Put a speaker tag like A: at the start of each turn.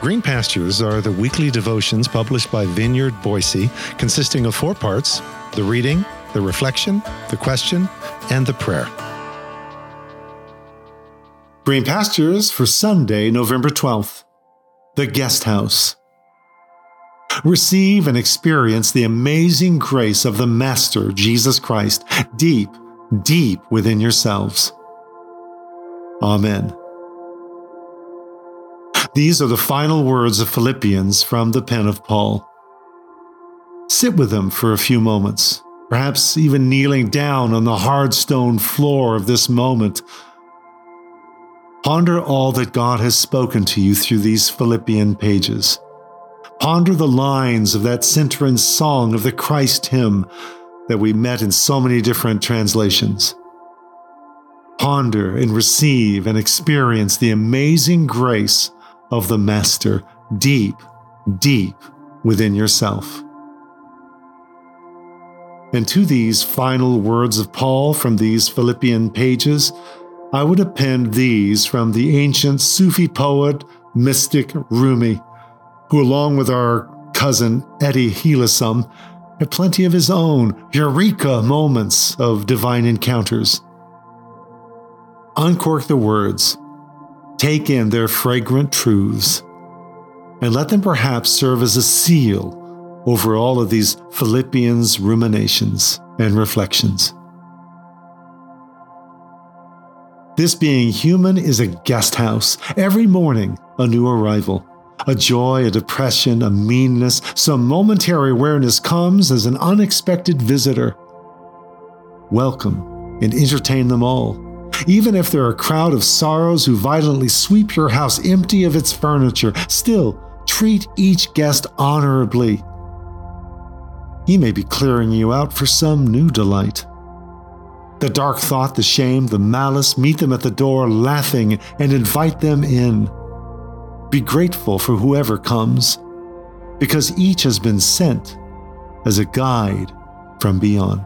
A: Green Pastures are the weekly devotions published by Vineyard Boise, consisting of four parts the reading, the reflection, the question, and the prayer. Green Pastures for Sunday, November 12th. The Guest House. Receive and experience the amazing grace of the Master, Jesus Christ, deep, deep within yourselves. Amen. These are the final words of Philippians from the pen of Paul. Sit with them for a few moments, perhaps even kneeling down on the hard stone floor of this moment. Ponder all that God has spoken to you through these Philippian pages. Ponder the lines of that centering song of the Christ hymn that we met in so many different translations. Ponder and receive and experience the amazing grace of the Master deep, deep within yourself. And to these final words of Paul from these Philippian pages, I would append these from the ancient Sufi poet, mystic Rumi, who, along with our cousin Etty Hillesum, had plenty of his own eureka moments of divine encounters. Uncork the words take in their fragrant truths, and let them perhaps serve as a seal over all of these Philippians ruminations and reflections. This being human is a guest house. Every morning, a new arrival. A joy, a depression, a meanness, some momentary awareness comes as an unexpected visitor. Welcome and entertain them all even if there are a crowd of sorrows who violently sweep your house empty of its furniture, still treat each guest honorably. He may be clearing you out for some new delight. The dark thought, the shame, the malice, meet them at the door laughing and invite them in. Be grateful for whoever comes, because each has been sent as a guide from beyond.